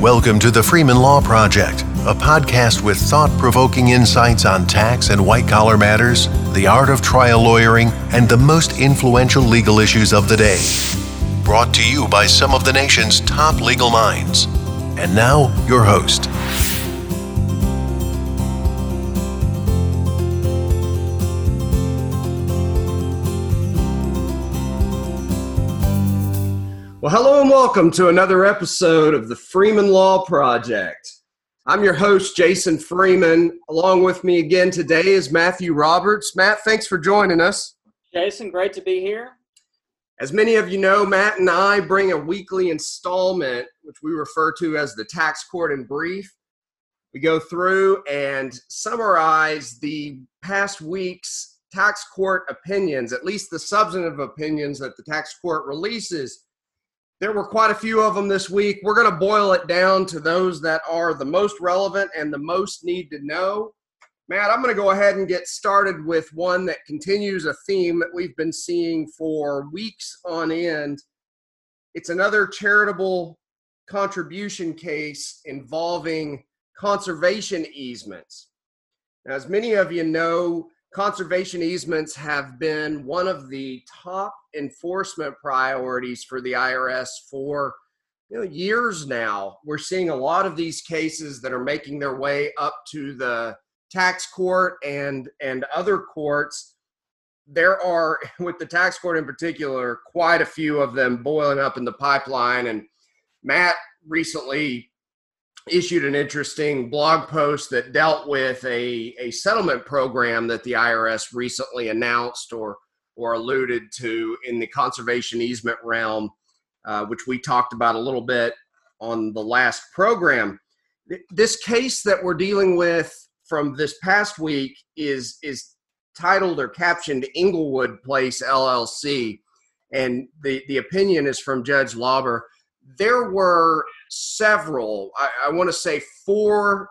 Welcome to the Freeman Law Project, a podcast with thought provoking insights on tax and white collar matters, the art of trial lawyering, and the most influential legal issues of the day. Brought to you by some of the nation's top legal minds. And now, your host. Well, hello and welcome to another episode of the Freeman Law Project. I'm your host, Jason Freeman. Along with me again today is Matthew Roberts. Matt, thanks for joining us. Jason, great to be here. As many of you know, Matt and I bring a weekly installment, which we refer to as the Tax Court in Brief. We go through and summarize the past week's tax court opinions, at least the substantive opinions that the tax court releases there were quite a few of them this week. We're going to boil it down to those that are the most relevant and the most need to know. Matt, I'm going to go ahead and get started with one that continues a theme that we've been seeing for weeks on end. It's another charitable contribution case involving conservation easements. Now, as many of you know, conservation easements have been one of the top enforcement priorities for the IRS for you know, years now. We're seeing a lot of these cases that are making their way up to the tax court and and other courts. There are, with the tax court in particular, quite a few of them boiling up in the pipeline. And Matt recently issued an interesting blog post that dealt with a, a settlement program that the IRS recently announced or or alluded to in the conservation easement realm, uh, which we talked about a little bit on the last program. This case that we're dealing with from this past week is is titled or captioned Inglewood Place LLC, and the the opinion is from Judge Lauber. There were several, I, I want to say four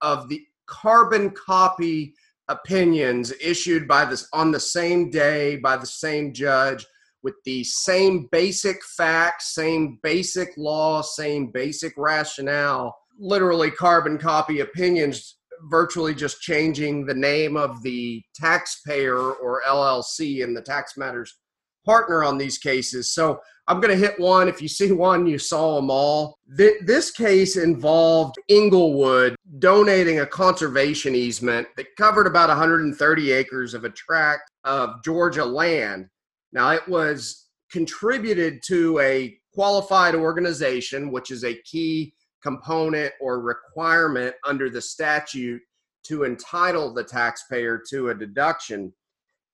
of the carbon copy opinions issued by this on the same day by the same judge with the same basic facts, same basic law, same basic rationale, literally carbon copy opinions, virtually just changing the name of the taxpayer or LLC in the tax matters partner on these cases. So I'm going to hit one. If you see one, you saw them all. Th- this case involved Inglewood donating a conservation easement that covered about 130 acres of a tract of Georgia land. Now, it was contributed to a qualified organization, which is a key component or requirement under the statute to entitle the taxpayer to a deduction.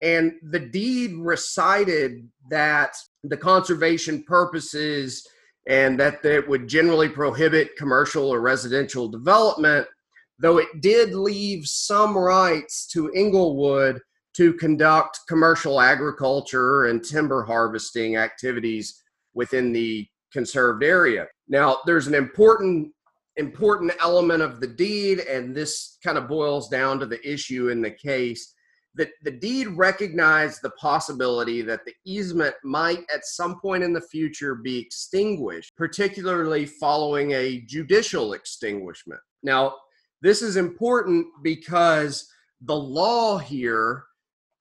And the deed recited that the conservation purposes and that it would generally prohibit commercial or residential development, though it did leave some rights to Inglewood to conduct commercial agriculture and timber harvesting activities within the conserved area. Now, there's an important important element of the deed and this kind of boils down to the issue in the case the, the deed recognized the possibility that the easement might at some point in the future be extinguished, particularly following a judicial extinguishment. Now, this is important because the law here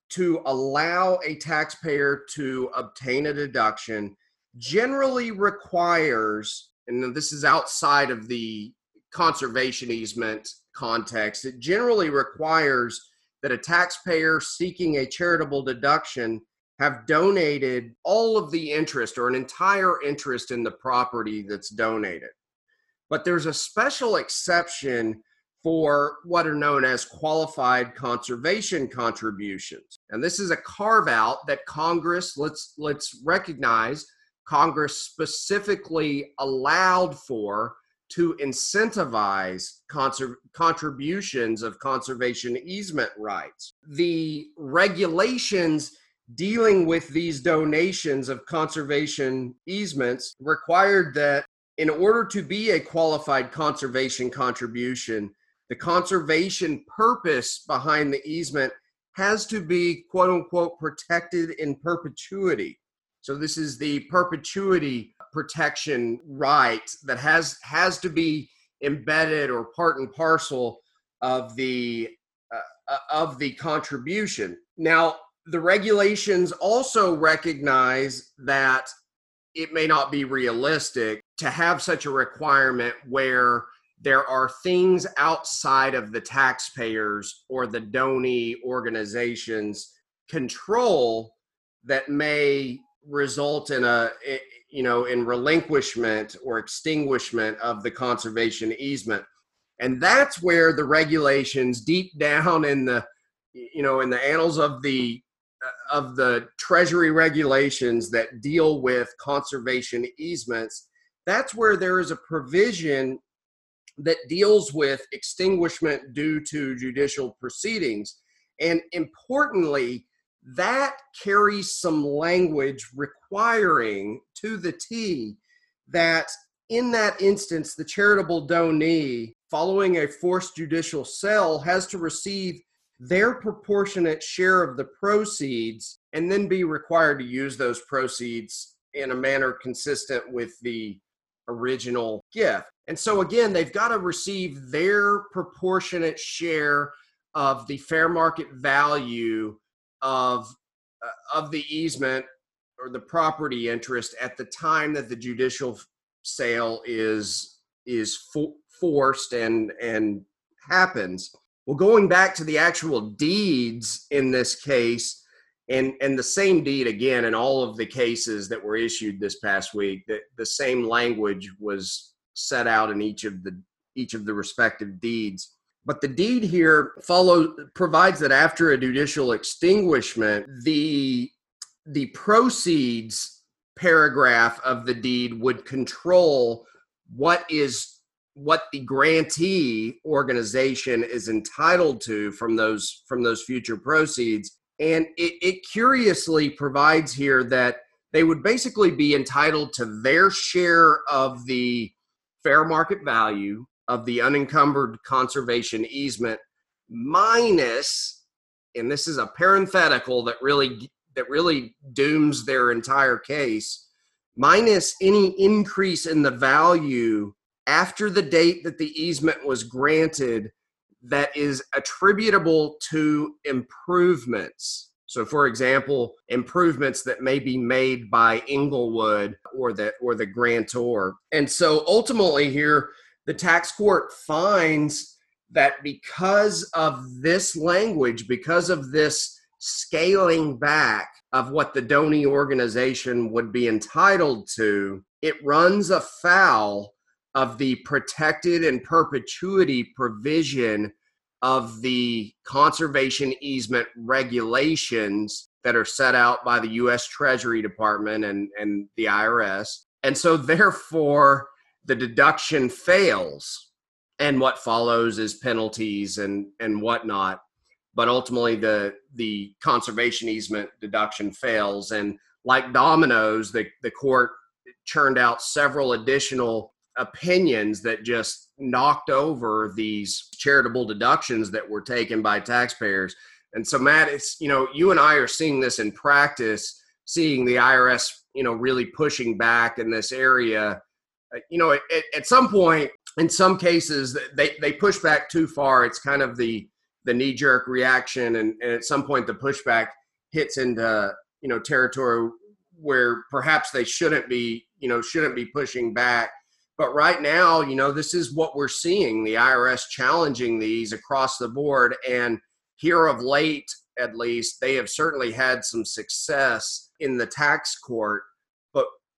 to allow a taxpayer to obtain a deduction generally requires, and this is outside of the conservation easement context, it generally requires that a taxpayer seeking a charitable deduction have donated all of the interest or an entire interest in the property that's donated. But there's a special exception for what are known as qualified conservation contributions. And this is a carve out that Congress let's let's recognize Congress specifically allowed for to incentivize conser- contributions of conservation easement rights. The regulations dealing with these donations of conservation easements required that in order to be a qualified conservation contribution, the conservation purpose behind the easement has to be quote unquote protected in perpetuity. So, this is the perpetuity protection right that has has to be embedded or part and parcel of the uh, uh of the contribution. Now, the regulations also recognize that it may not be realistic to have such a requirement where there are things outside of the taxpayers or the donee organizations control that may result in a you know in relinquishment or extinguishment of the conservation easement. And that's where the regulations deep down in the you know in the annals of the uh, of the treasury regulations that deal with conservation easements that's where there is a provision that deals with extinguishment due to judicial proceedings. And importantly that carries some language requiring to the T that in that instance, the charitable donee, following a forced judicial sale, has to receive their proportionate share of the proceeds and then be required to use those proceeds in a manner consistent with the original gift. And so, again, they've got to receive their proportionate share of the fair market value of uh, of the easement or the property interest at the time that the judicial sale is is for, forced and and happens. Well going back to the actual deeds in this case and and the same deed again in all of the cases that were issued this past week that the same language was set out in each of the each of the respective deeds but the deed here follows provides that after a judicial extinguishment, the the proceeds paragraph of the deed would control what is what the grantee organization is entitled to from those from those future proceeds. And it, it curiously provides here that they would basically be entitled to their share of the fair market value of the unencumbered conservation easement minus and this is a parenthetical that really that really dooms their entire case minus any increase in the value after the date that the easement was granted that is attributable to improvements. So for example improvements that may be made by inglewood or the or the grantor. And so ultimately here the tax court finds that because of this language, because of this scaling back of what the donee organization would be entitled to, it runs afoul of the protected and perpetuity provision of the conservation easement regulations that are set out by the US Treasury Department and, and the IRS. And so, therefore, the deduction fails and what follows is penalties and and whatnot. But ultimately the the conservation easement deduction fails. And like dominoes the the court churned out several additional opinions that just knocked over these charitable deductions that were taken by taxpayers. And so matt it's you know you and i are seeing this in practice seeing the irs you know really pushing back in this area Uh, you know, at, at some point, in some cases, they, they push back too far. It's kind of the the knee jerk reaction, and, and at some point, the pushback hits into you know territory where perhaps they shouldn't be you know shouldn't be pushing back. But right now, you know, this is what we're seeing: the IRS challenging these across the board, and here of late, at least, they have certainly had some success in the tax court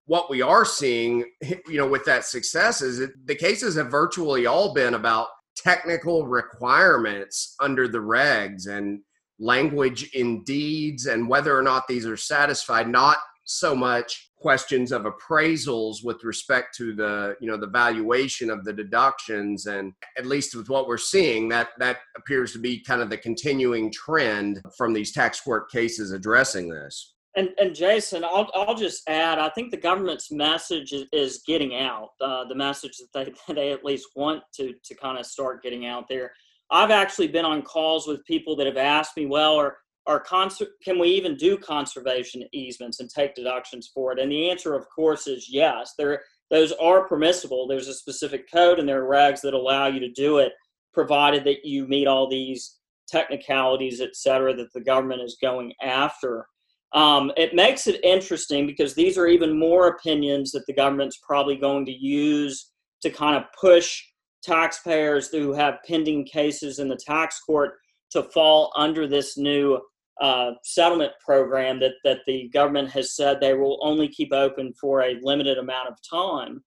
what we are seeing, you know, with that success is the cases have virtually all been about technical requirements under the regs and language in deeds and whether or not these are satisfied, not so much questions of appraisals with respect to the you know the valuation of the deductions. And at least with what we're seeing that that appears to be kind of the continuing trend from these tax court cases addressing this and, and Jason, I'll, I'll just add, I think the government's message is, is getting out, uh, the message that they, they at least want to, to kind of start getting out there. I've actually been on calls with people that have asked me, well, are, are cons- can we even do conservation easements and take deductions for it? And the answer, of course, is yes. There, those are permissible. There's a specific code and there are regs that allow you to do it, provided that you meet all these technicalities, et cetera, that the government is going after. Um, it makes it interesting because these are even more opinions that the government's probably going to use to kind of push taxpayers who have pending cases in the tax court to fall under this new uh, settlement program that, that the government has said they will only keep open for a limited amount of time.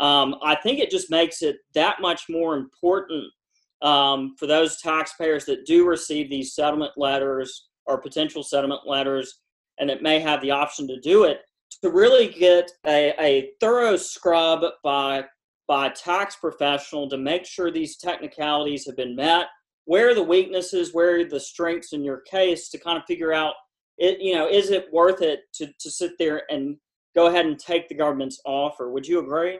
Um, I think it just makes it that much more important um, for those taxpayers that do receive these settlement letters or potential settlement letters and it may have the option to do it to really get a, a thorough scrub by by tax professional to make sure these technicalities have been met where are the weaknesses where are the strengths in your case to kind of figure out it you know is it worth it to, to sit there and go ahead and take the government's offer. Would you agree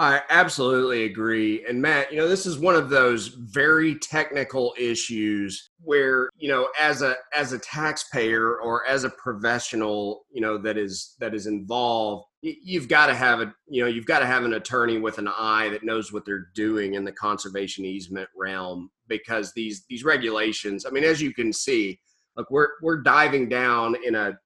I absolutely agree. And Matt, you know, this is one of those very technical issues where, you know, as a as a taxpayer or as a professional, you know, that is that is involved, you've got to have a, you know, you've got to have an attorney with an eye that knows what they're doing in the conservation easement realm because these these regulations, I mean, as you can see, look, we're we're diving down in a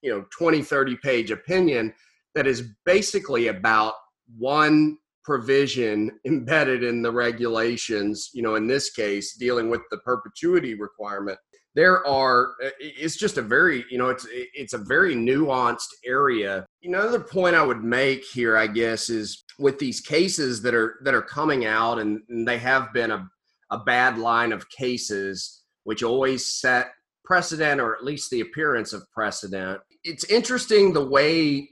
you know 20 30 page opinion that is basically about one provision embedded in the regulations, you know, in this case, dealing with the perpetuity requirement. There are, uh, it's just a very, you know, it's it's a very nuanced area. Another point I would make here, I guess, is with these cases that are that are coming out, and, and they have been a a bad line of cases, which always set precedent or at least the appearance of precedent. It's interesting the way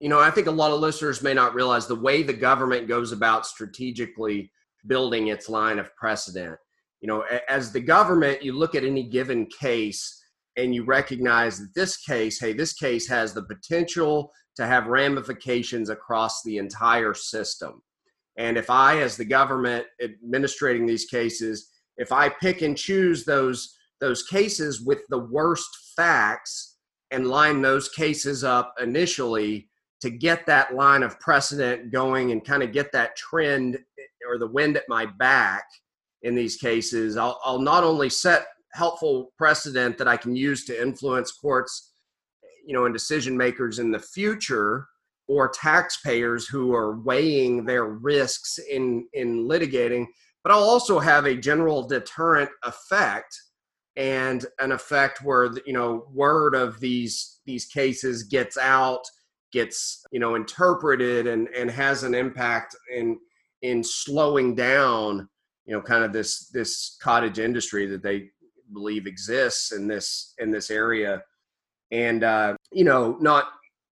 you know, I think a lot of listeners may not realize the way the government goes about strategically building its line of precedent. You know, as the government, you look at any given case and you recognize that this case, hey, this case has the potential to have ramifications across the entire system. And if I, as the government administrating these cases, if I pick and choose those those cases with the worst facts and line those cases up initially, to get that line of precedent going and kind of get that trend eh, or the wind at my back in these cases, I'll, I'll not only set helpful precedent that I can use to influence courts, you know, and decision makers in the future or taxpayers who are weighing their risks in in litigating, but I'll also have a general deterrent effect and an effect where you know word of these these cases gets out gets you know interpreted and and has an impact in in slowing down you know kind of this this cottage industry that they believe exists in this in this area. And uh you know not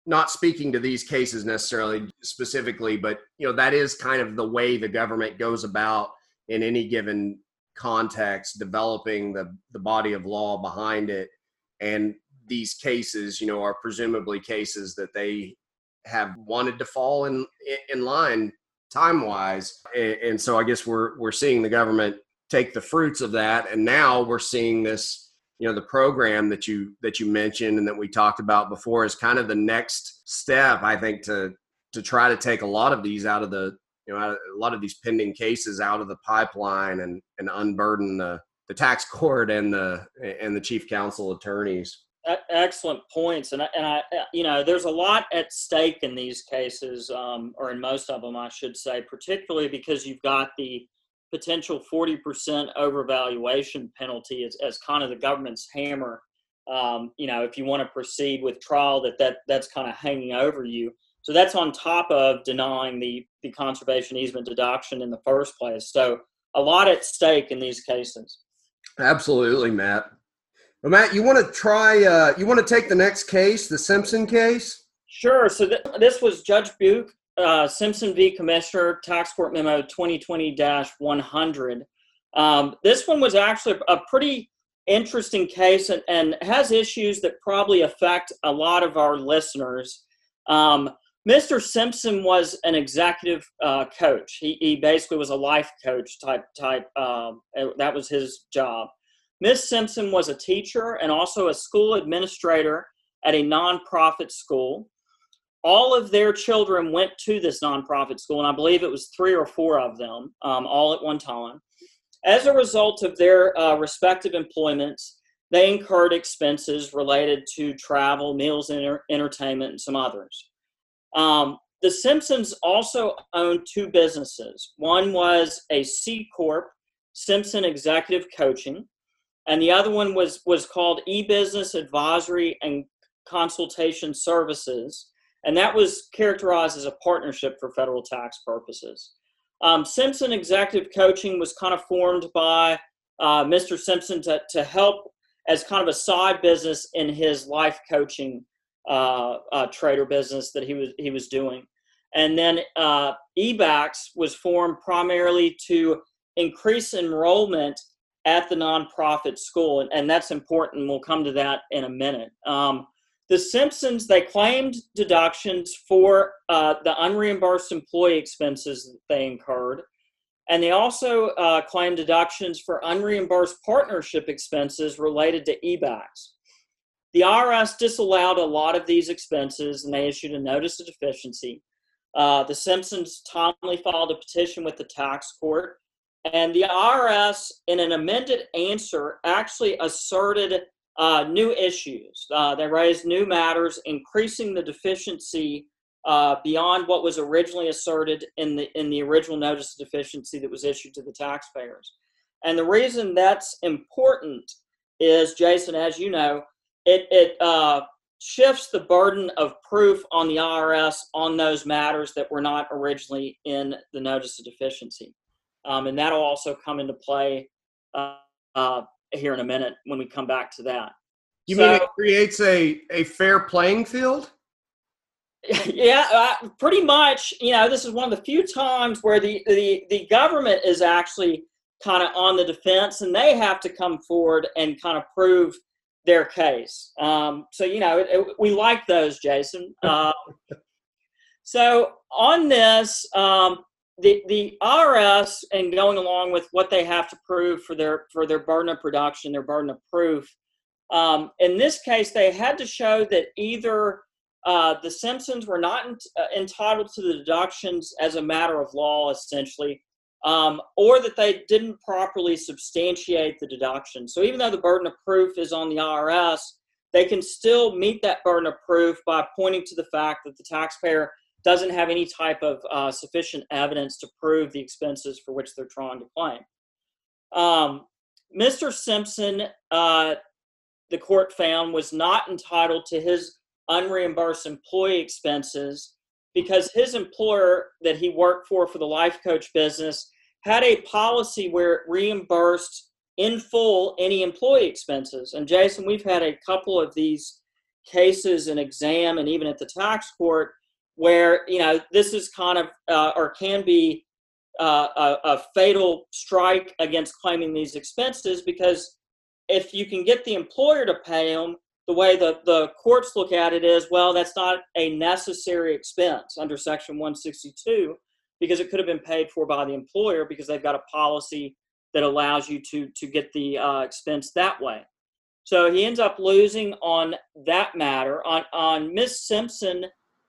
not speaking to these cases necessarily specifically but you know that is kind of the way the government goes about in any given context developing the the body of law behind it. And these cases, you know, are presumably cases that they have wanted to fall in in line time wise, and, so I guess we're we're seeing the government take the fruits of that, and now we're seeing this you know the program that you that you mentioned and that we talked about before is kind of the next step i think to to try to take a lot of these out of the you know a lot of these pending cases out of the pipeline and and unburden the the tax court and the and the chief counsel attorneys excellent points, and I, and I, uh, you know, there's a lot at stake in these cases, um, or in most of them, I should say, particularly because you've got the potential 40% overvaluation penalty as, as kind of the government's hammer. Um, you know, if you want to proceed with trial, that that that's kind of hanging over you. So that's on top of denying the the conservation easement deduction in the first place. So a lot at stake in these cases. Absolutely, Matt. Well, Matt, you want to try? Uh, you want to take the next case, the Simpson case? Sure. So th- this was Judge Buch, uh, Simpson v. Commissioner, Tax Court Memo 2020-100. Um, this one was actually a pretty interesting case and, and, has issues that probably affect a lot of our listeners. Um, Mr. Simpson was an executive uh, coach. He, he, basically was a life coach type type. Um, that was his job. Miss Simpson was a teacher and also a school administrator at a nonprofit school. All of their children went to this nonprofit school, and I believe it was three or four of them, um, all at one time. As a result of their uh, respective employments, they incurred expenses related to travel, meals, and entertainment, and some others. Um, the Simpsons also owned two businesses. One was a C Corp, Simpson Executive Coaching, and the other one was, was called E-Business Advisory and Consultation Services, and that was characterized as a partnership for federal tax purposes. Um, Simpson Executive Coaching was kind of formed by uh, Mr. Simpson to, to help as kind of a side business in his life coaching uh, uh, trader business that he was he was doing. And then uh, EBACS was formed primarily to increase enrollment at the nonprofit school, and, and that's important. We'll come to that in a minute. Um, the Simpsons they claimed deductions for uh, the unreimbursed employee expenses that they incurred, and they also uh, claimed deductions for unreimbursed partnership expenses related to EBACS. The IRS disallowed a lot of these expenses, and they issued a notice of deficiency. Uh, the Simpsons timely filed a petition with the tax court, and the IRS, in an amended answer, actually asserted uh, new issues. Uh, they raised new matters, increasing the deficiency uh, beyond what was originally asserted in the in the original notice of deficiency that was issued to the taxpayers. And the reason that's important is, Jason, as you know, it it uh, shifts the burden of proof on the IRS on those matters that were not originally in the notice of deficiency. Um, and that'll also come into play uh, uh, here in a minute when we come back to that. You so, mean it creates a, a fair playing field? Yeah, uh, pretty much. You know, this is one of the few times where the, the, the government is actually kind of on the defense and they have to come forward and kind of prove their case. Um, so, you know, it, it, we like those, Jason. Uh, so, on this, um, the, the IRS and going along with what they have to prove for their for their burden of production, their burden of proof. Um, in this case, they had to show that either uh, the Simpsons were not ent- uh, entitled to the deductions as a matter of law, essentially, um, or that they didn't properly substantiate the deduction. So even though the burden of proof is on the IRS, they can still meet that burden of proof by pointing to the fact that the taxpayer doesn't have any type of uh, sufficient evidence to prove the expenses for which they're trying to claim. Um, Mr. Simpson, uh, the court found, was not entitled to his unreimbursed employee expenses because his employer that he worked for for the life coach business had a policy where it reimbursed in full any employee expenses. And Jason, we've had a couple of these cases in exam and even at the tax court where you know this is kind of uh, or can be uh, a, a, fatal strike against claiming these expenses because if you can get the employer to pay them the way the, the courts look at it is well that's not a necessary expense under section 162 because it could have been paid for by the employer because they've got a policy that allows you to to get the uh, expense that way. So he ends up losing on that matter on on Miss Simpson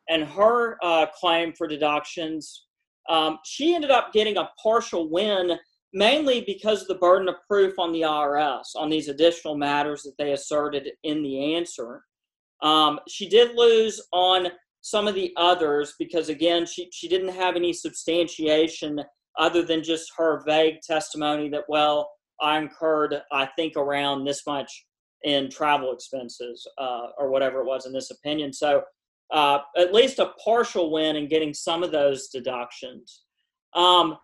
and her uh, claim for deductions. Um, she ended up getting a partial win mainly because of the burden of proof on the IRS on these additional matters that they asserted in the answer. Um, she did lose on some of the others because again she, she didn't have any substantiation other than just her vague testimony that well i incurred i think around this much in travel expenses uh, or whatever it was in this opinion so uh, at least a partial win in getting some of those deductions. Um,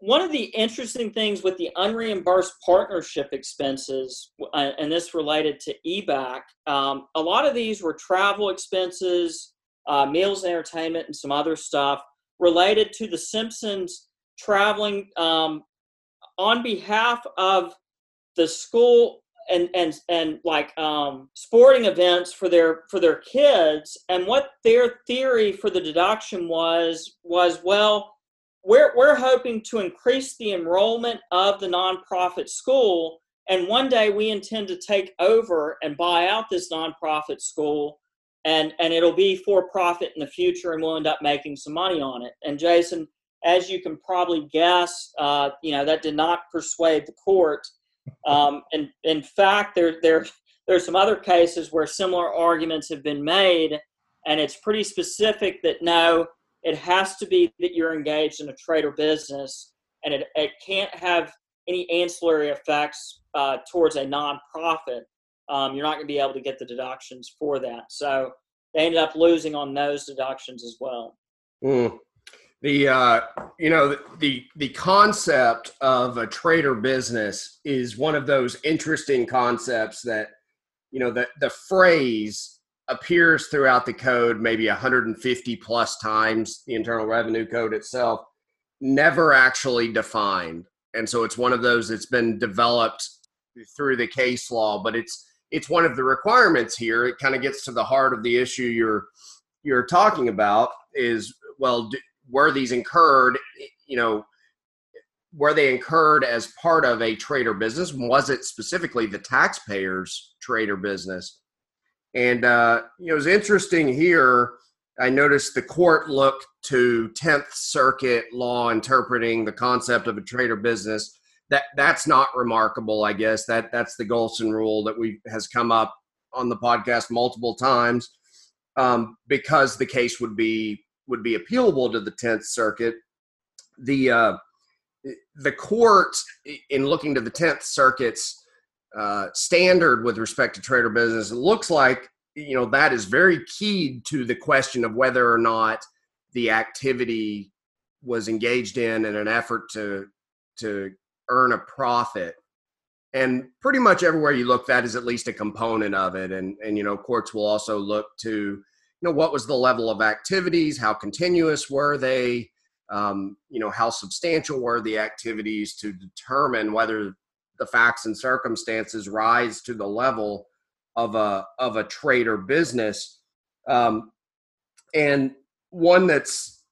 one of the interesting things with the unreimbursed partnership expenses, uh, and this related to EBAC, um, a lot of these were travel expenses, uh, meals entertainment, and some other stuff related to the Simpsons traveling um, on behalf of the school and and and like um, sporting events for their for their kids. And what their theory for the deduction was was well, we're we're hoping to increase the enrollment of the nonprofit school And one day we intend to take over and buy out this nonprofit school, and and it'll be for profit in the future, and we'll end up making some money on it. And Jason, as you can probably guess, uh, you know that did not persuade the court. Um, and in fact, there there there's some other cases where similar arguments have been made, and it's pretty specific that no, it has to be that you're engaged in a trade or business, and it, it can't have any ancillary effects uh, towards a nonprofit. Um, you're not going to be able to get the deductions for that. So they ended up losing on those deductions as well. Mm. The uh, you know the, the concept of a trader business is one of those interesting concepts that you know the the phrase appears throughout the code maybe 150 plus times the internal revenue code itself never actually defined. And so it's one of those that's been developed through the case law but it's it's one of the requirements here. It kind of gets to the heart of the issue you're you're talking about is well were these incurred you know were they incurred as part of a trader business was it specifically the taxpayers trader business and uh, you know, it was interesting here. I noticed the court looked to Tenth Circuit law interpreting the concept of a trader business. That that's not remarkable, I guess. That that's the Golsen rule that we has come up on the podcast multiple times um, because the case would be would be appealable to the Tenth Circuit. The uh, the court, in looking to the Tenth Circuit's uh, standard with respect to trader business, it looks like you know that is very keyed to the question of whether or not the activity was engaged in in an effort to to earn a profit and pretty much everywhere you look that is at least a component of it and and you know courts will also look to you know what was the level of activities how continuous were they um, you know how substantial were the activities to determine whether the facts and circumstances rise to the level of a of a trade or business, um, and one that's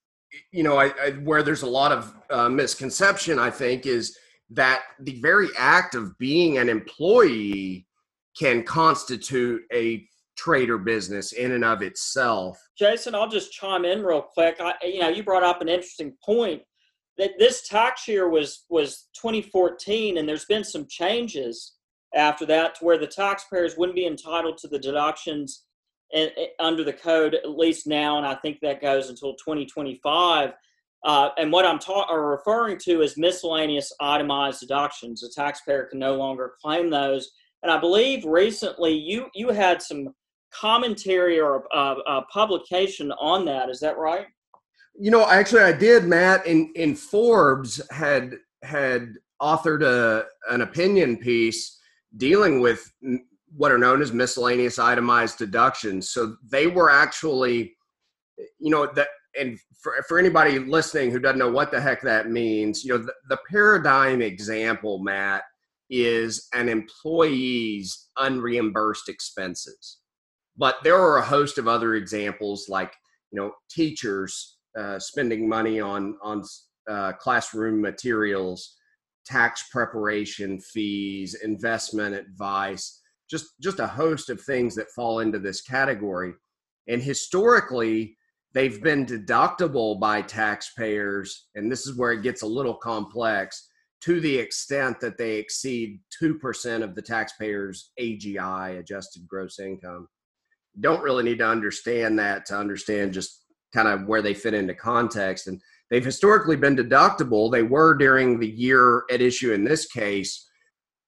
you know I, I, where there's a lot of uh, misconception. I think is that the very act of being an employee can constitute a trader business in and of itself. Jason, I'll just chime in real quick. I, you know, you brought up an interesting point that this tax year was was 2014 and there's been some changes after that to where the taxpayers wouldn't be entitled to the deductions in, in, under the code at least now and i think that goes until 2025 uh, and what i'm ta- or referring to is miscellaneous itemized deductions the taxpayer can no longer claim those and i believe recently you you had some commentary or a, a publication on that is that right you know, actually, I did. Matt in in Forbes had had authored a an opinion piece dealing with what are known as miscellaneous itemized deductions. So they were actually, you know, that and for, for anybody listening who doesn't know what the heck that means, you know, the, the paradigm example, Matt, is an employee's unreimbursed expenses. But there are a host of other examples like, you know, teachers uh, spending money on on uh, classroom materials, tax preparation fees, investment advice, just just a host of things that fall into this category. And historically, they've been deductible by taxpayers, and this is where it gets a little complex to the extent that they exceed 2% of the taxpayer's AGI, adjusted gross income. Don't really need to understand that to understand just kind of where they fit into context. And they've historically been deductible. They were during the year at issue in this case.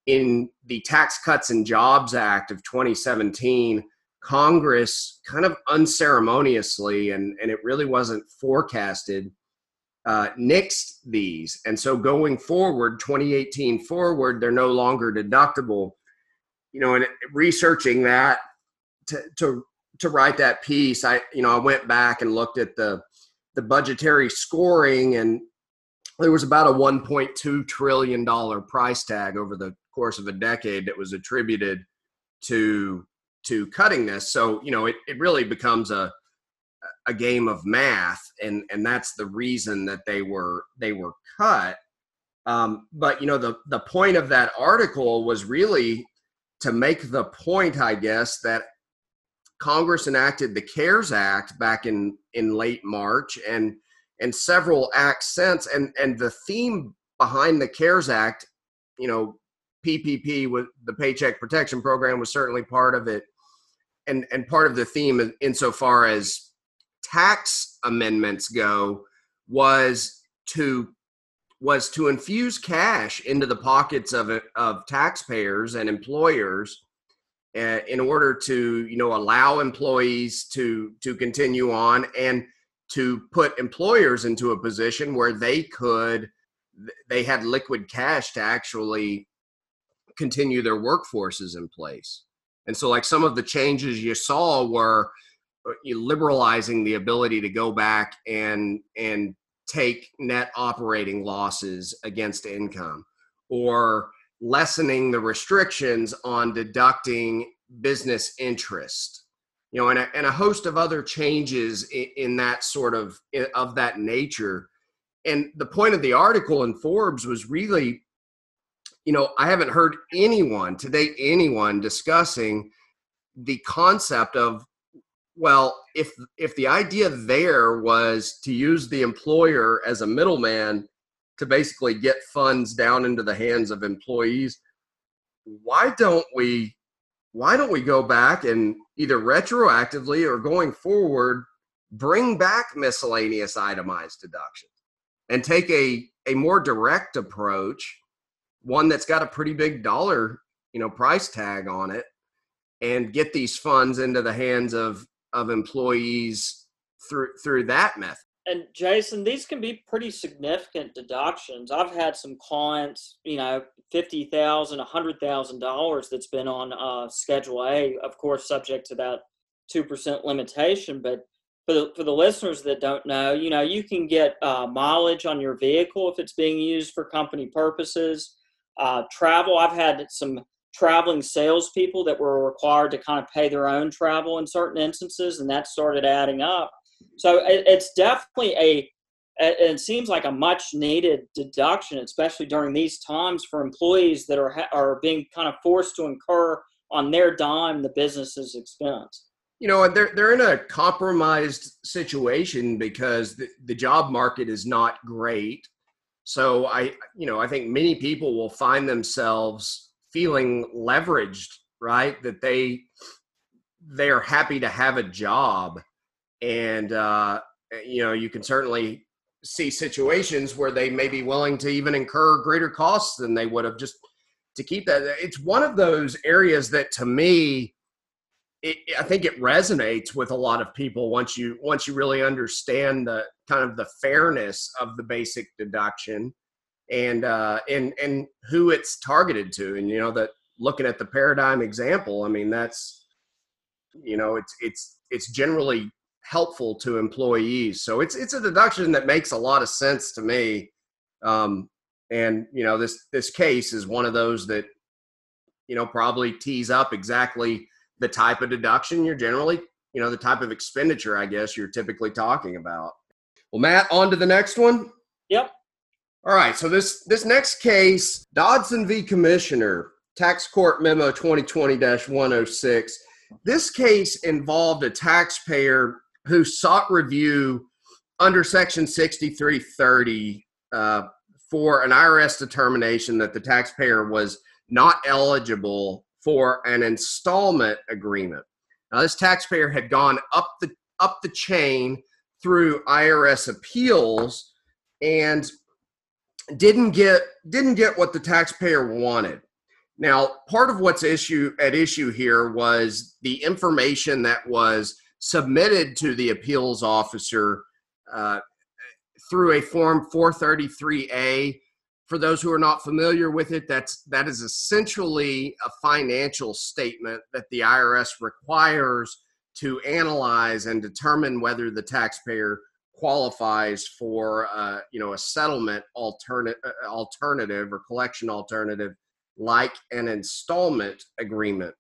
In the Tax Cuts and Jobs Act of 2017, Congress kind of unceremoniously, and, and it really wasn't forecasted, uh, nixed these. And so going forward, 2018 forward, they're no longer deductible. You know, and researching that to, to write that piece, I you know I went back and looked at the the budgetary scoring, and there was about a 1.2 trillion dollar price tag over the course of a decade that was attributed to to cutting this. So you know it it really becomes a a game of math, and and that's the reason that they were they were cut. Um, but you know, the the point of that article was really to make the point, I guess, that Congress enacted the CARES Act back in in late March, and and several acts since, and and the theme behind the CARES Act, you know, PPP with the Paycheck Protection Program was certainly part of it, and and part of the theme insofar as tax amendments go was to was to infuse cash into the pockets of of taxpayers and employers in order to you know allow employees to to continue on and to put employers into a position where they could they had liquid cash to actually continue their workforces in place. And so like some of the changes you saw were uh, liberalizing the ability to go back and and take net operating losses against income or lessening the restrictions on deducting business interest. You know and a, and a host of other changes in, in that sort of of that nature. And the point of the article in forbes was really you know i haven't heard anyone today anyone discussing the concept of well if if the idea there was to use the employer as a middleman to basically get funds down into the hands of employees why don't we why don't we go back and either retroactively or going forward bring back miscellaneous itemized deductions and take a a more direct approach one that's got a pretty big dollar you know price tag on it and get these funds into the hands of of employees through through that method. And Jason, these can be pretty significant deductions. I've had some clients, you know, fifty thousand, a hundred thousand dollars that's been on uh, Schedule A, of course, subject to that two percent limitation. But for the, for the listeners that don't know, you know, you can get uh, mileage on your vehicle if it's being used for company purposes. Uh, travel, I've had some traveling salespeople that were required to kind of pay their own travel in certain instances, and that started adding up. So it, it's definitely a it seems like a much needed deduction, especially during these times for employees that are are being kind of forced to incur on their dime the business's expense. You know, they're they're in a compromised situation because the, the job market is not great. So I, you know, I think many people will find themselves feeling leveraged, right? That they they are happy to have a job, and uh, you know you can certainly see situations where they may be willing to even incur greater costs than they would have just to keep that. It's one of those areas that to me. It, I think it resonates with a lot of people once you once you really understand the kind of the fairness of the basic deduction and uh, and and who it's targeted to. And you know that looking at the paradigm example, I mean that's you know it's it's it's generally helpful to employees. So it's it's a deduction that makes a lot of sense to me. Um, and you know this this case is one of those that you know probably tees up exactly the type of deduction you're generally you know the type of expenditure I guess you're typically talking about. Well, Matt, on to the next one. Yep. All right, so this this next case, Dodson v. Commissioner, Tax Court Memo 2020-106. This case involved a taxpayer who sought review under Section 6330 uh, for an IRS determination that the taxpayer was not eligible for an installment agreement. Now, this taxpayer had gone up the up the chain through IRS appeals, and didn't get didn't get what the taxpayer wanted. Now, part of what's issue at issue here was the information that was submitted to the appeals officer uh, through a form 433A. For those who are not familiar with it, that's that is essentially a financial statement that the IRS requires to analyze and determine whether the taxpayer qualifies for uh, you know a settlement alternative uh, alternative or collection alternative like an installment agreement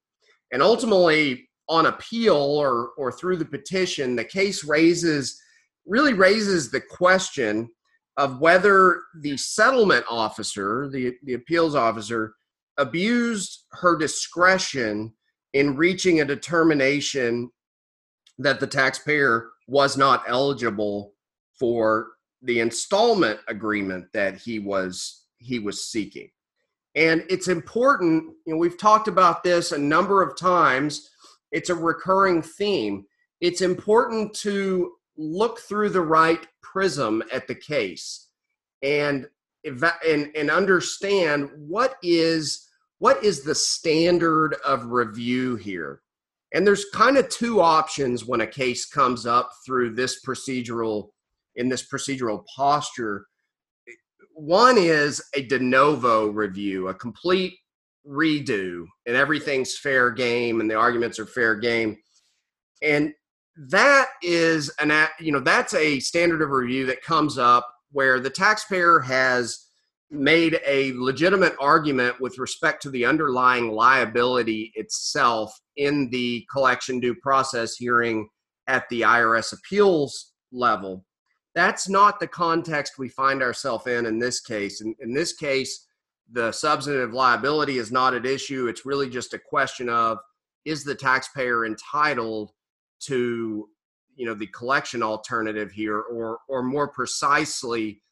and ultimately on appeal or or through the petition the case raises really raises the question of whether the settlement officer, the, the appeals officer, abused her discretion in reaching a determination that the taxpayer was not eligible for the installment agreement that he was he was seeking. And it's important you know we've talked about this a number of times it's a recurring theme. It's important to look through the right prism at the case and and and understand what is what is the standard of review here. And there's kind of two options when a case comes up through this procedural in this procedural posture. One is a de novo review a complete redo and everything's fair game and the arguments are fair game and that is an you know that's a standard of review that comes up where the taxpayer has made a legitimate argument with respect to the underlying liability itself in the collection due process hearing at the IRS appeals level. That's not the context we find ourselves in in this case. In, in this case, the substantive liability is not at issue. It's really just a question of is the taxpayer entitled to you know the collection alternative here or or more precisely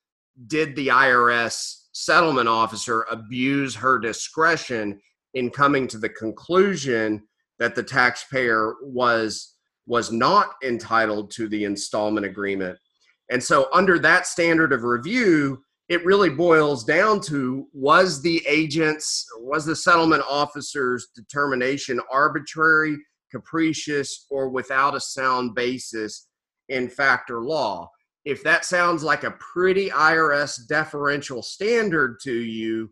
did the IRS settlement officer abuse her discretion in coming to the conclusion that the taxpayer was was not entitled to the installment agreement and so under that standard of review it really boils down to was the agent's was the settlement officer's determination arbitrary capricious, or without a sound basis in factor law. If that sounds like a pretty IRS deferential standard to you,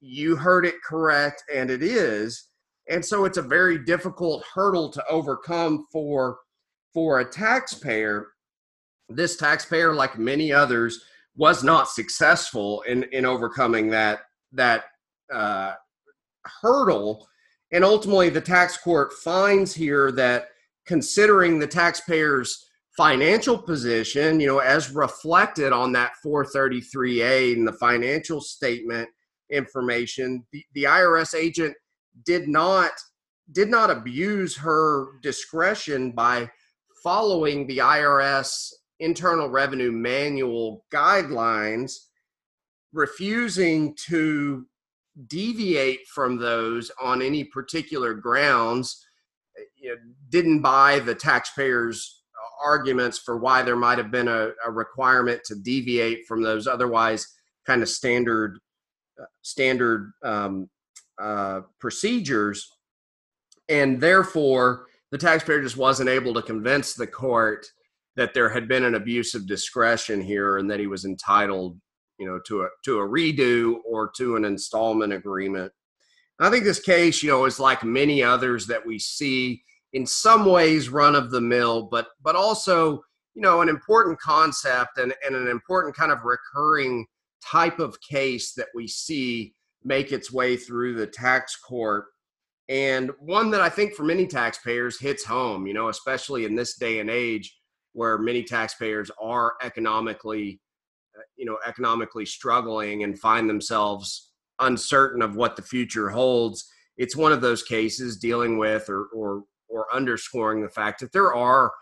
you heard it correct, and it is. And so it's a very difficult hurdle to overcome for for a taxpayer. This taxpayer, like many others, was not successful in in overcoming that that uh, hurdle. And ultimately, the tax court finds here that considering the taxpayer's financial position, you know, as reflected on that 433A in the financial statement information, the, the IRS agent did not did not abuse her discretion by following the IRS Internal Revenue Manual guidelines, refusing to deviate from those on any particular grounds you know, didn't buy the taxpayers arguments for why there might have been a, a requirement to deviate from those otherwise kind of standard uh, standard um, uh, procedures. And therefore the taxpayer just wasn't able to convince the court that there had been an abuse of discretion here and that he was entitled you know, to a to a redo or to an installment agreement. I think this case, you know, is like many others that we see in some ways run of the mill, but but also, you know, an important concept and, and an important kind of recurring type of case that we see make its way through the tax court. And one that I think for many taxpayers hits home, you know, especially in this day and age where many taxpayers are economically uh, you know economically struggling and find themselves uncertain of what the future holds it's one of those cases dealing with or or or underscoring the fact that there are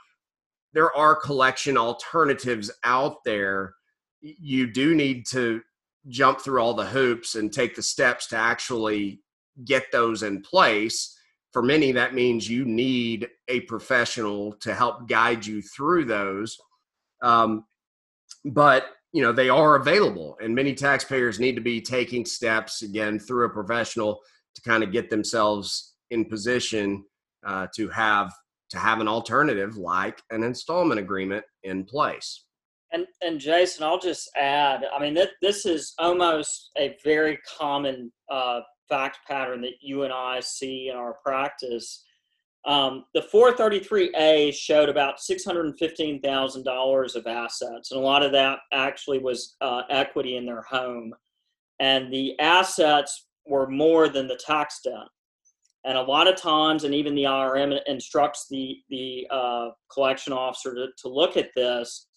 there are collection alternatives out there. You do need to jump through all the hoops and take the steps to actually get those in place for many that means you need a professional to help guide you through those. Um, but you know they are available and many taxpayers need to be taking steps again through a professional to kind of get themselves in position uh, to have to have an alternative like an installment agreement in place. And and jason i'll just add i mean th- this is almost a very common uh, fact pattern that you and i see in our practice um, the 433A showed about $615,000 of assets, and a lot of that actually was uh, equity in their home. And the assets were more than the tax debt. And a lot of times, and even the IRM instructs the, the uh, collection officer to, to look at this.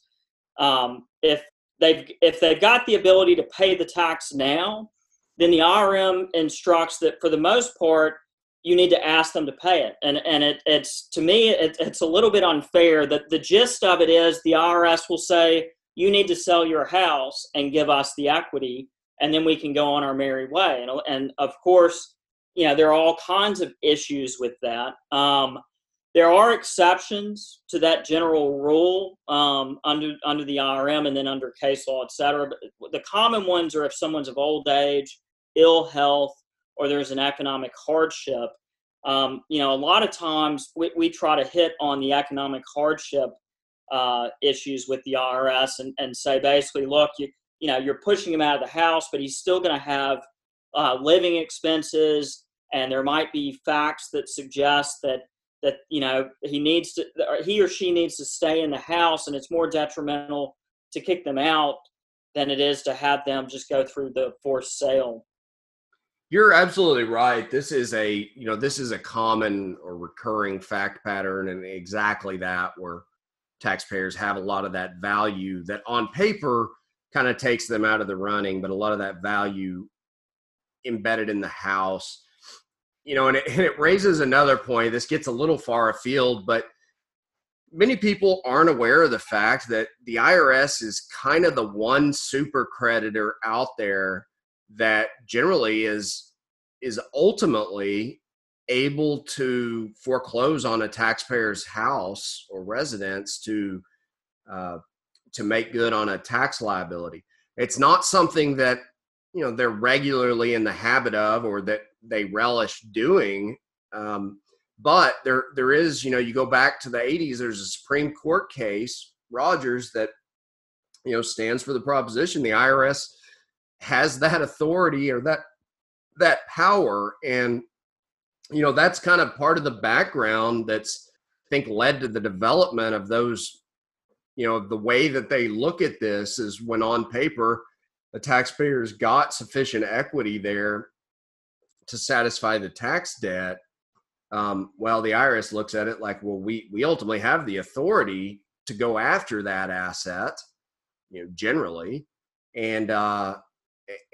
Um, if they've if they've got the ability to pay the tax now, then the IRM instructs that for the most part you need to ask them to pay it. And and it, it's to me it, it's a little bit unfair. That the gist of it is the IRS will say you need to sell your house and give us the equity, and then we can go on our merry way. And and of course, you know there are all kinds of issues with that. Um, there are exceptions to that general rule um, under under the IRM and then under case law, et cetera. But the common ones are if someone's of old age, ill health, or there's an economic hardship. Um, you know, a lot of times we, we try to hit on the economic hardship uh, issues with the IRS and, and say basically, look, you you know, you're pushing him out of the house, but he's still going to have uh, living expenses, and there might be facts that suggest that that you know he needs to he or she needs to stay in the house and it's more detrimental to kick them out than it is to have them just go through the forced sale you're absolutely right this is a you know this is a common or recurring fact pattern and exactly that where taxpayers have a lot of that value that on paper kind of takes them out of the running but a lot of that value embedded in the house you know, and it, and it raises another point. This gets a little far afield, but many people aren't aware of the fact that the IRS is kind of the one super creditor out there that generally is is ultimately able to foreclose on a taxpayer's house or residence to uh, to make good on a tax liability. It's not something that you know they're regularly in the habit of or that they relish doing. Um, but there there is, you know, you go back to the 80s, there's a Supreme Court case, Rodgers, that you know stands for the proposition the IRS has that authority or that that power. And you know that's kind of part of the background that's I think led to the development of those you know the way that they look at this is when on paper the taxpayers got sufficient equity there to satisfy the tax debt, um, well, the IRS looks at it like, well, we we ultimately have the authority to go after that asset, you know, generally, and uh,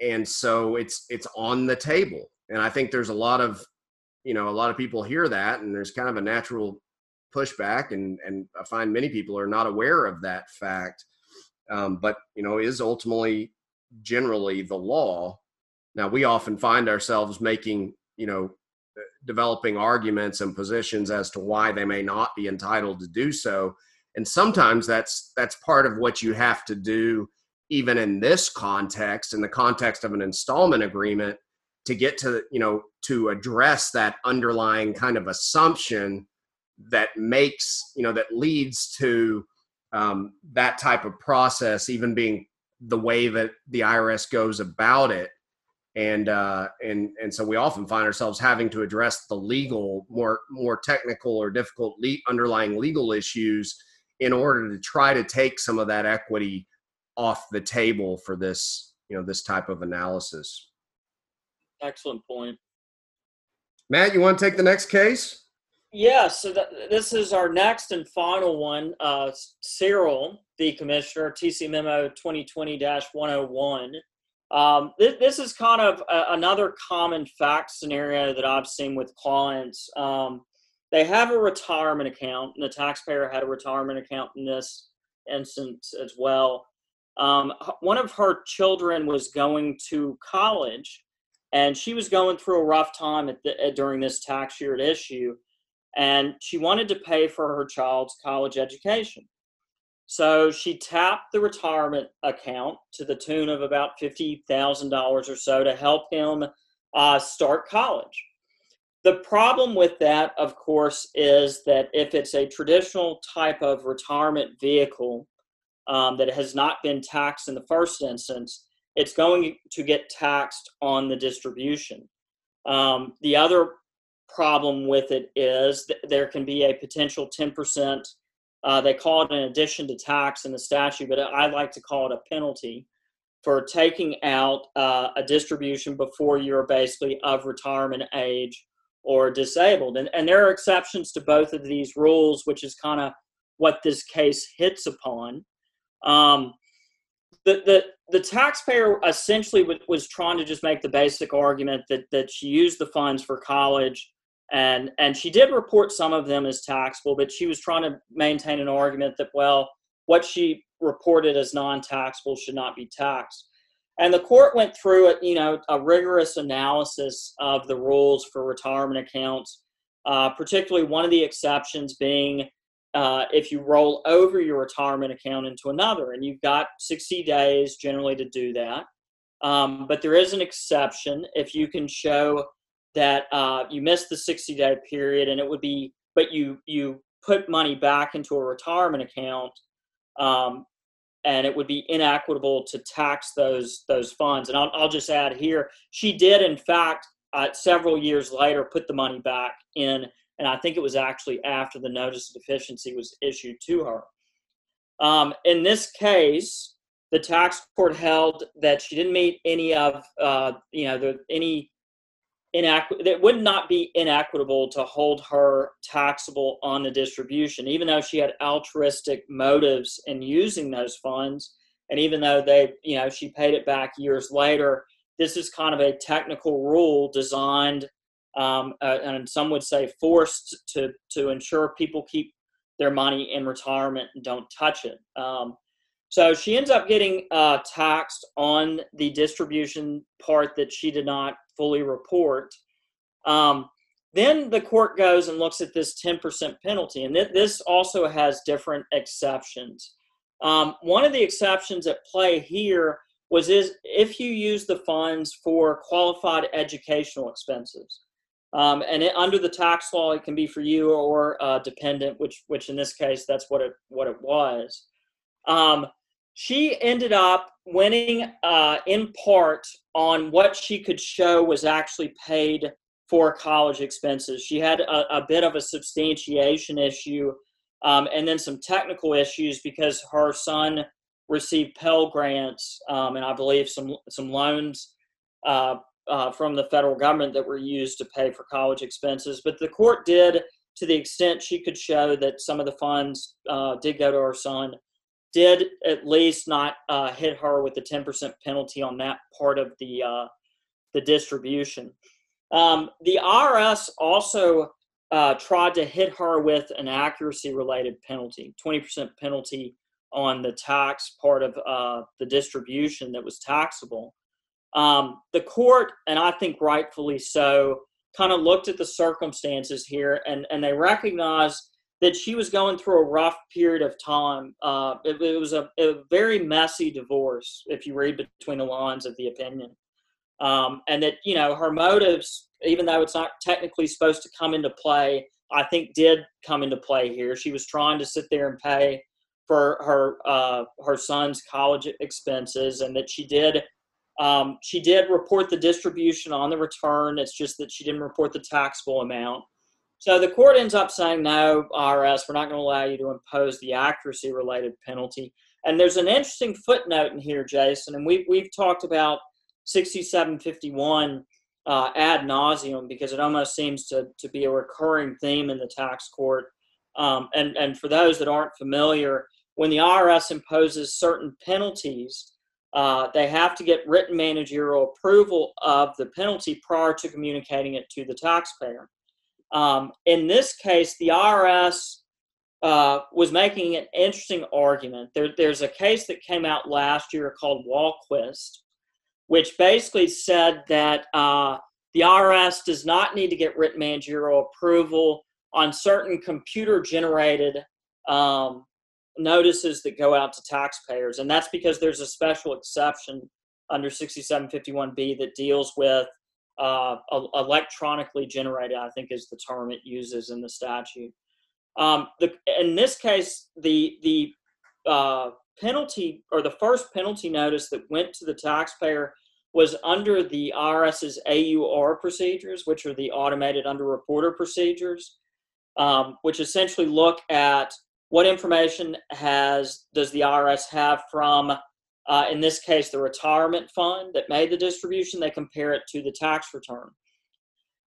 and so it's it's on the table. And I think there's a lot of, you know, a lot of people hear that, and there's kind of a natural pushback, and and I find many people are not aware of that fact. Um, but you know, is ultimately generally the law now, we often find ourselves making, you know, uh, developing arguments and positions as to why they may not be entitled to do so. And sometimes that's that's part of what you have to do even in this context in the context of an installment agreement to get to you know to address that underlying kind of assumption that makes you know that leads to um, that type of process even being the way that the irs goes about it. And uh, and and so we often find ourselves having to address the legal, more more technical or difficult le- underlying legal issues in order to try to take some of that equity off the table for this you know this type of analysis. Excellent point. Matt, you want to take the next case? Yeah, so th- this is our next and final one. Uh, Cyril, the commissioner, TC Memo 2020 101. Um, this, this, is kind of a, another common fact scenario that I've seen with clients. Um, they have a retirement account, and the taxpayer had a retirement account in this instance as well. Um, one of her children was going to college, and she was going through a rough time at the, at, during this tax year at issue, and she wanted to pay for her child's college education. So she tapped the retirement account to the tune of about $50,000 or so to help him uh, start college. The problem with that, of course, is that if it's a traditional type of retirement vehicle um, that has not been taxed in the first instance, it's going to get taxed on the distribution. Um, the other problem with it is that there can be a potential 10% uh, they call it an addition to tax in the statute, but I like to call it a penalty for taking out uh, a distribution before you're basically of retirement age or disabled. And, and there are exceptions to both of these rules, which is kind of what this case hits upon. Um, the the, the taxpayer essentially was trying to just make the basic argument that that she used the funds for college and and she did report some of them as taxable but she was trying to maintain an argument that well what she reported as non-taxable should not be taxed. And the court went through it you know a rigorous analysis of the rules for retirement accounts uh, particularly one of the exceptions being uh, if you roll over your retirement account into another and you've got 60 days generally to do that. Um, but there is an exception. If you can show that uh, you missed the 60 day period and it would be but you you put money back into a retirement account um, and it would be inequitable to tax those those funds. And i'll, I'll just add here she did in fact uh, several years later put the money back in and i think it was actually after the notice of deficiency was issued to her um, in this case the tax court held that she didn't meet any of uh, you know the, any inequ- it would not be inequitable to hold her taxable on the distribution, even though she had altruistic motives in using those funds, and even though they, you know, she paid it back years later. This is kind of a technical rule designed, um, uh, and some would say forced to to ensure people keep their money in retirement and don't touch it. Um, so she ends up getting uh, taxed on the distribution part that she did not fully report. Um, then the court goes and looks at this 10% penalty, and th- this also has different exceptions. Um, one of the exceptions at play here was is if you use the funds for qualified educational expenses. Um, and it, under the tax law, it can be for you or uh, dependent, which which in this case that's what it what it was. Um, she ended up winning uh, in part on what she could show was actually paid for college expenses. She had a, a bit of a substantiation issue um, and then some technical issues because her son received Pell grants um, and I believe some some loans uh, uh, from the federal government that were used to pay for college expenses. But the court did, to the extent she could show that some of the funds uh, did go to her son, did at least not uh, hit her with the 10% penalty on that part of the uh, the distribution. Um, the IRS also uh, tried to hit her with an accuracy related penalty, 20% penalty on the tax part of uh, the distribution that was taxable. Um, the court, and I think rightfully so, kind of looked at the circumstances here and, and they recognized that she was going through a rough period of time. Uh, it, it, was a, a, very messy divorce, if you read between the lines of the opinion. Um, and that, you know, her motives, even though it's not technically supposed to come into play, I think did come into play here. She was trying to sit there and pay for her uh, her son's college expenses, and that she did um, she did report the distribution on the return. It's just that she didn't report the taxable amount. So the court ends up saying, no, IRS, we're not going to allow you to impose the accuracy related penalty. And there's an interesting footnote in here, Jason, and we've, we've talked about 6751 uh, ad nauseum because it almost seems to, to be a recurring theme in the tax court. Um, and, and for those that aren't familiar, when the IRS imposes certain penalties, uh, they have to get written managerial approval of the penalty prior to communicating it to the taxpayer. Um, in this case, the IRS uh, was making an interesting argument. There, there's a case that came out last year called Walquist, which basically said that uh, the IRS does not need to get written managerial approval on certain computer generated um, notices that go out to taxpayers. And that's because there's a special exception under 6751B that deals with uh, electronically generated, I think is the term it uses in the statute. Um, the, in this case, the the uh, penalty or the first penalty notice that went to the taxpayer was under the IRS's AUR procedures, which are the automated under reporter procedures, um, which essentially look at what information has does the IRS have from uh, in this case, the retirement fund that made the distribution, they compare it to the tax return.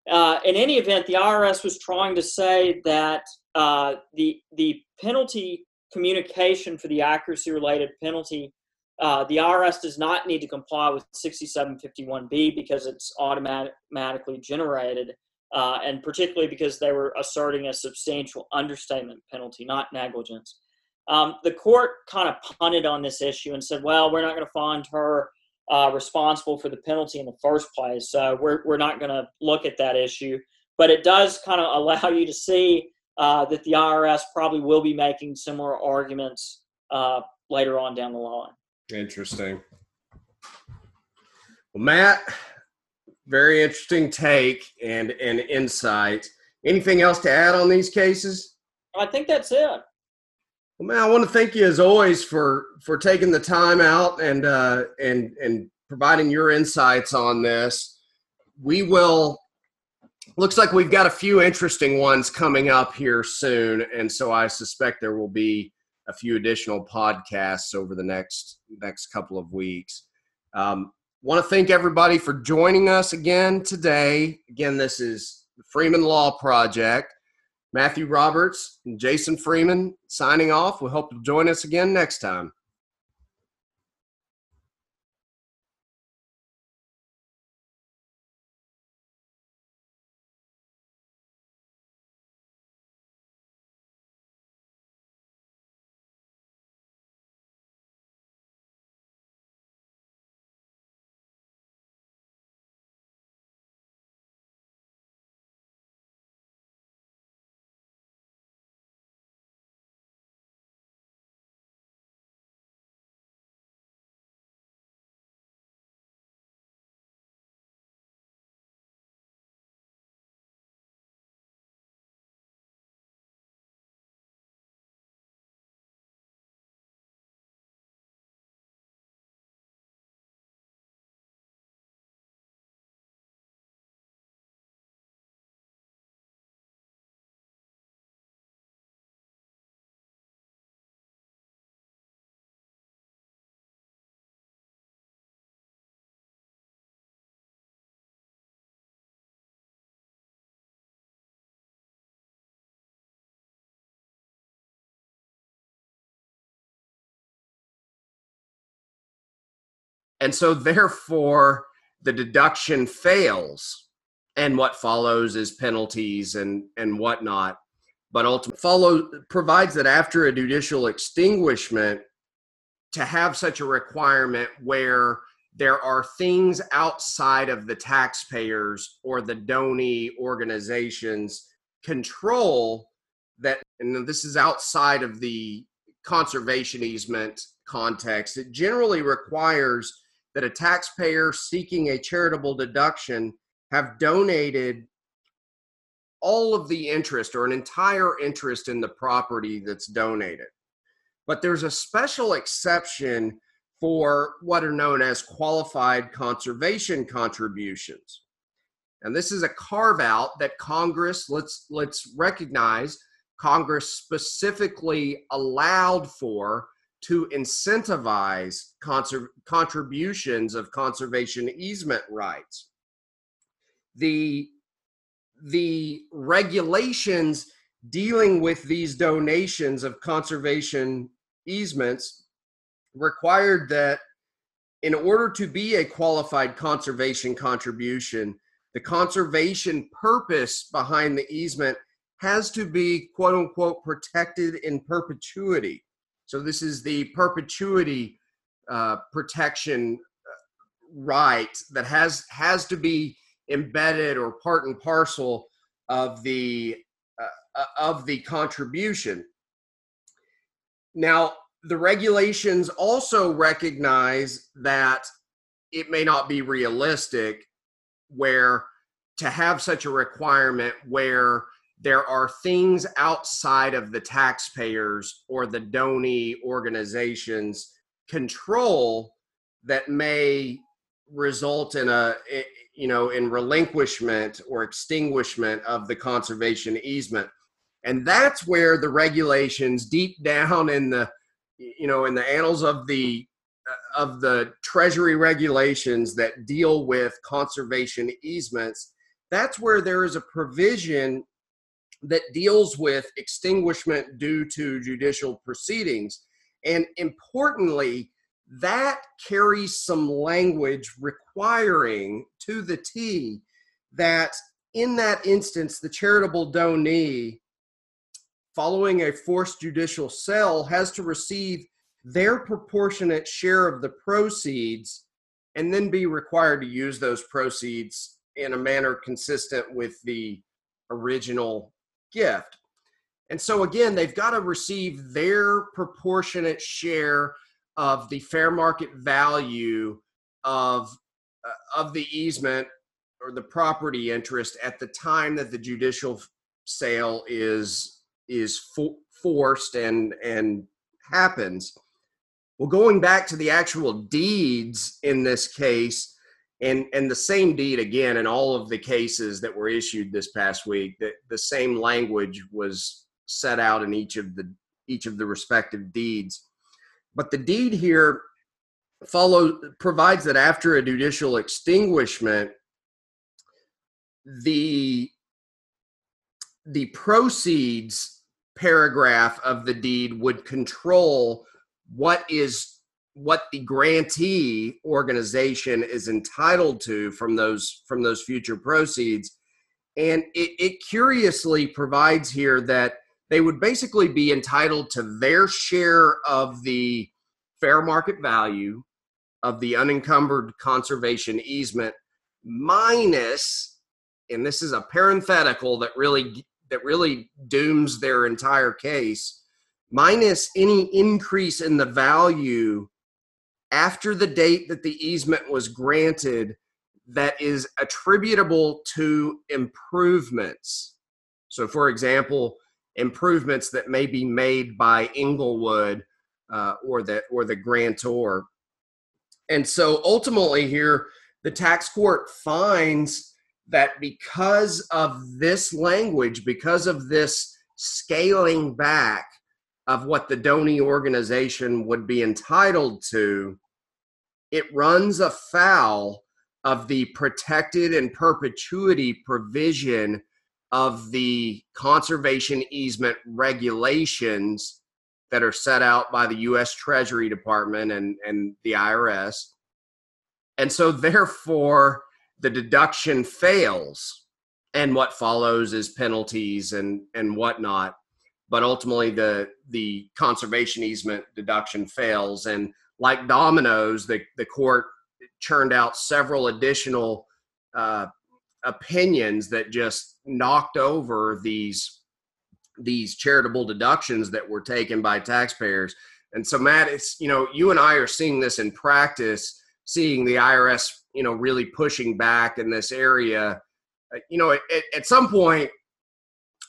Uh, in any event, the IRS was trying to say that uh, the the penalty communication for the accuracy related penalty uh, the IRS does not need to comply with 6751B because it's automatically generated, uh, and particularly because they were asserting a substantial understatement penalty, not negligence. Um, the court kind of punted on this issue and said, well, we're not going to find her uh, responsible for the penalty in the first place, so we're, we're not going to look at that issue. But it does kind of allow you to see uh, that the IRS probably will be making similar arguments uh, later on down the line. Interesting. Well, Matt, very interesting take and and insight. Anything else to add on these cases? I think that's it. Well, man, I want to thank you as always for for taking the time out and uh, and and providing your insights on this. We will. Looks like we've got a few interesting ones coming up here soon, and so I suspect there will be a few additional podcasts over the next next couple of weeks. Um, Want to thank everybody for joining us again today. Again, this is the Freeman Law Project. Matthew Roberts and Jason Freeman signing off. We hope you'll join us again next time. And so, therefore, the deduction fails, and what follows is penalties and and whatnot. But ultimately, follow provides that after a judicial extinguishment, to have such a requirement where there are things outside of the taxpayers or the donee organizations control that and this is outside of the conservation easement context it generally requires that a taxpayer seeking a charitable deduction have donated all of the interest or an entire interest in the property that's donated. But there's a special exception for what are known as qualified conservation contributions. And this is a carve out that Congress, let's let's recognize Congress specifically allowed for to incentivize conser- contributions of conservation easement rights. The, the regulations dealing with these donations of conservation easements required that in order to be a qualified conservation contribution, the conservation purpose behind the easement has to be quote unquote protected in perpetuity. So this is the perpetuity uh, protection uh, right that has has to be embedded or part and parcel of the uh, uh, of the contribution. Now, the regulations also recognize that it may not be realistic where to have such a requirement where there are things outside of the taxpayers or the donee organizations control that may result in a you know in relinquishment or extinguishment of the conservation easement. And that's where the regulations deep down in the you know in the annals of the uh, of the treasury regulations that deal with conservation easements that's where there is a provision that deals with extinguishment due to judicial proceedings. And importantly, that carries some language requiring to the T that in that instance, the charitable donee, following a forced judicial sale, has to receive their proportionate share of the proceeds and then be required to use those proceeds in a manner consistent with the original gift. And so, again, they've got to receive their proportionate share of the fair market value of, uh, of the easement or the property interest at the time that the judicial sale is is for, forced and and happens. Well, going back to the actual deeds in this case, and and the same deed again in all of the cases that were issued this past week, that the same language was set out in each of the each of the respective deeds. But the deed here follow provides that after a judicial extinguishment, the the proceeds paragraph of the deed would control what is what the grantee organization is entitled to from those from those future proceeds. And it, it curiously provides here that they would basically be entitled to their share of the fair market value of the unencumbered conservation easement minus and this is a parenthetical that really that really dooms their entire case minus any increase in the value after the date that the easement was granted that is attributable to improvements. So for example improvements that may be made by Inglewood uh, or the or the grantor. And so ultimately here the tax court finds that because of this language, because of this scaling back of what the donee organization would be entitled to, it runs afoul of the protected and perpetuity provision of the conservation easement regulations that are set out by the US Treasury Department and, and the IRS. And so, therefore, the deduction fails and what follows is penalties and and whatnot but ultimately the the conservation easement deduction fails. And like dominoes the the court churned out several additional uh, opinions that just knocked over these these charitable deductions that were taken by taxpayers. And so matt it's you know you and i are seeing this in practice seeing the irs you know really pushing back in this area. Uh, you know at, at some point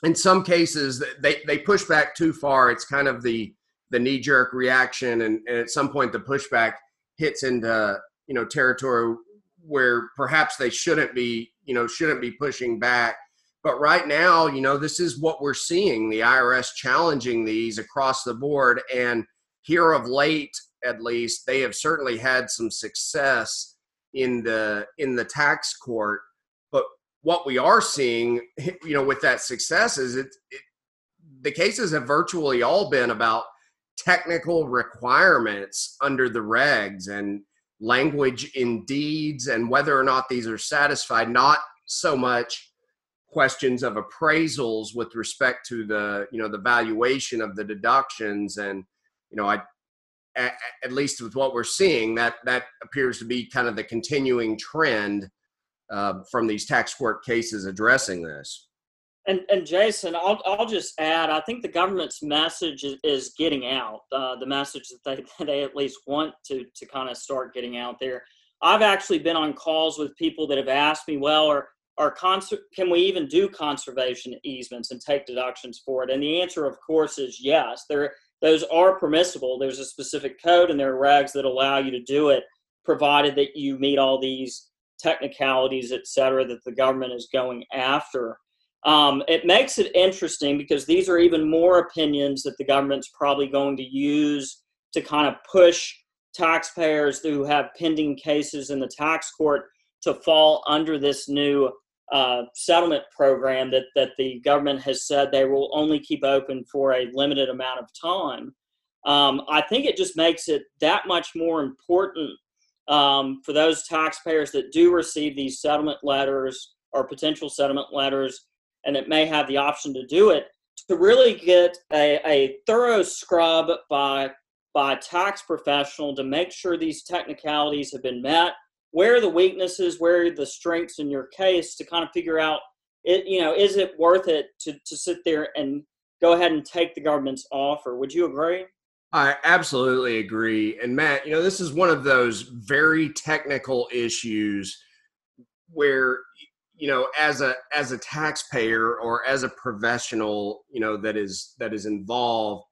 in some cases they, they push back too far. It's kind of the the knee-jerk reaction and, and at some point the pushback hits into you know territory where perhaps they shouldn't be you know shouldn't be pushing back. But right now you know this is what we're seeing the irs challenging these across the board and here of late at least they have certainly had some success in the in the tax court what we are seeing you know with that success is it, it the cases have virtually all been about technical requirements under the regs and language in deeds and whether or not these are satisfied not so much questions of appraisals with respect to the you know the valuation of the deductions and you know i at, at, least with what we're seeing, that that appears to be kind of the continuing trend uh, from these tax court cases addressing this. And, and Jason, I'll, I'll just add, I think the government's message is, is getting out, uh, the message that they, they at least want to, to kind of start getting out there. I've actually been on calls with people that have asked me, well, are, are cons- can we even do conservation easements and take deductions for it? And the answer, of course, is yes. There, those are permissible. There's a specific code and there are regs that allow you to do it, provided that you meet all these technicalities, et cetera, that the government is going after. Um, it makes it interesting because these are even more opinions that the government's probably going to use to kind of push taxpayers who have pending cases in the tax court to fall under this new uh, settlement program that, that the government has said they will only keep open for a limited amount of time. um, I think it just makes it that much more important um, for those taxpayers that do receive these settlement letters or potential settlement letters and that may have the option to do it to really get a, a thorough scrub by by a tax professional to make sure these technicalities have been met where are the weaknesses where are the strengths in your case to kind of figure out it you know is it worth it to, to sit there and go ahead and take the government's offer. Would you agree I absolutely agree. And Matt, you know, this is one of those very technical issues where you know as a as a taxpayer or as a professional you know that is that is involved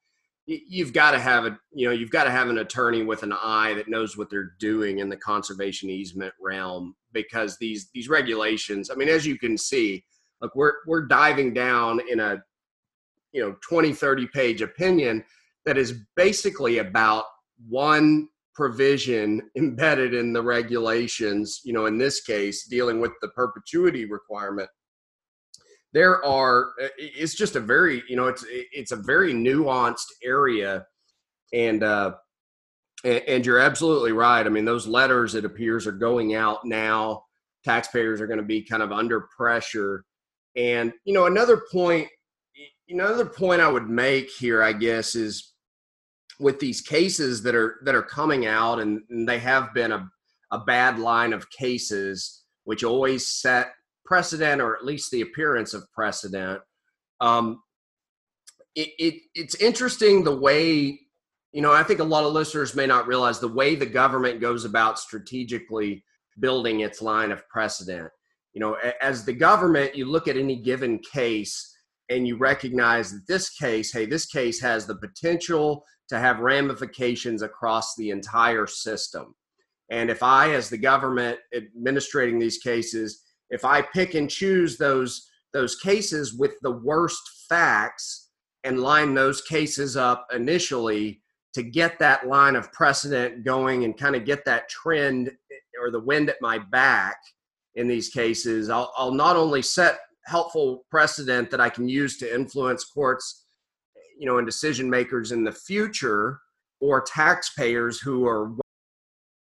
you've got to have a you know you've got to have an attorney with an eye that knows what they're doing in the conservation easement realm because these these regulations i mean as you can see look we're we're diving down in a you know 20 30 page opinion that is basically about one provision embedded in the regulations, you know, in this case, dealing with the perpetuity requirement. There are, it's just a very, you know, it's, it's a very nuanced area. And, uh, and you're absolutely right. I mean, those letters, it appears, are going out now. Taxpayers are going to be kind of under pressure. And, you know, another point, another point I would make here, I guess, is with these cases that are that are coming out, and, and they have been a, a bad line of cases, which always set precedent or at least the appearance of precedent. Um, it, it it's interesting the way you know i think a lot of listeners may not realize the way the government goes about strategically building its line of precedent you know as the government you look at any given case and you recognize that this case hey this case has the potential to have ramifications across the entire system. And if I, as the government administrating these cases, if I pick and choose those those cases with the worst facts and line those cases up initially to get that line of precedent going and kind of get that trend eh, or the wind at my back in these cases, I'll, I'll not only set helpful precedent that I can use to influence courts you know and decision makers in the future or taxpayers who are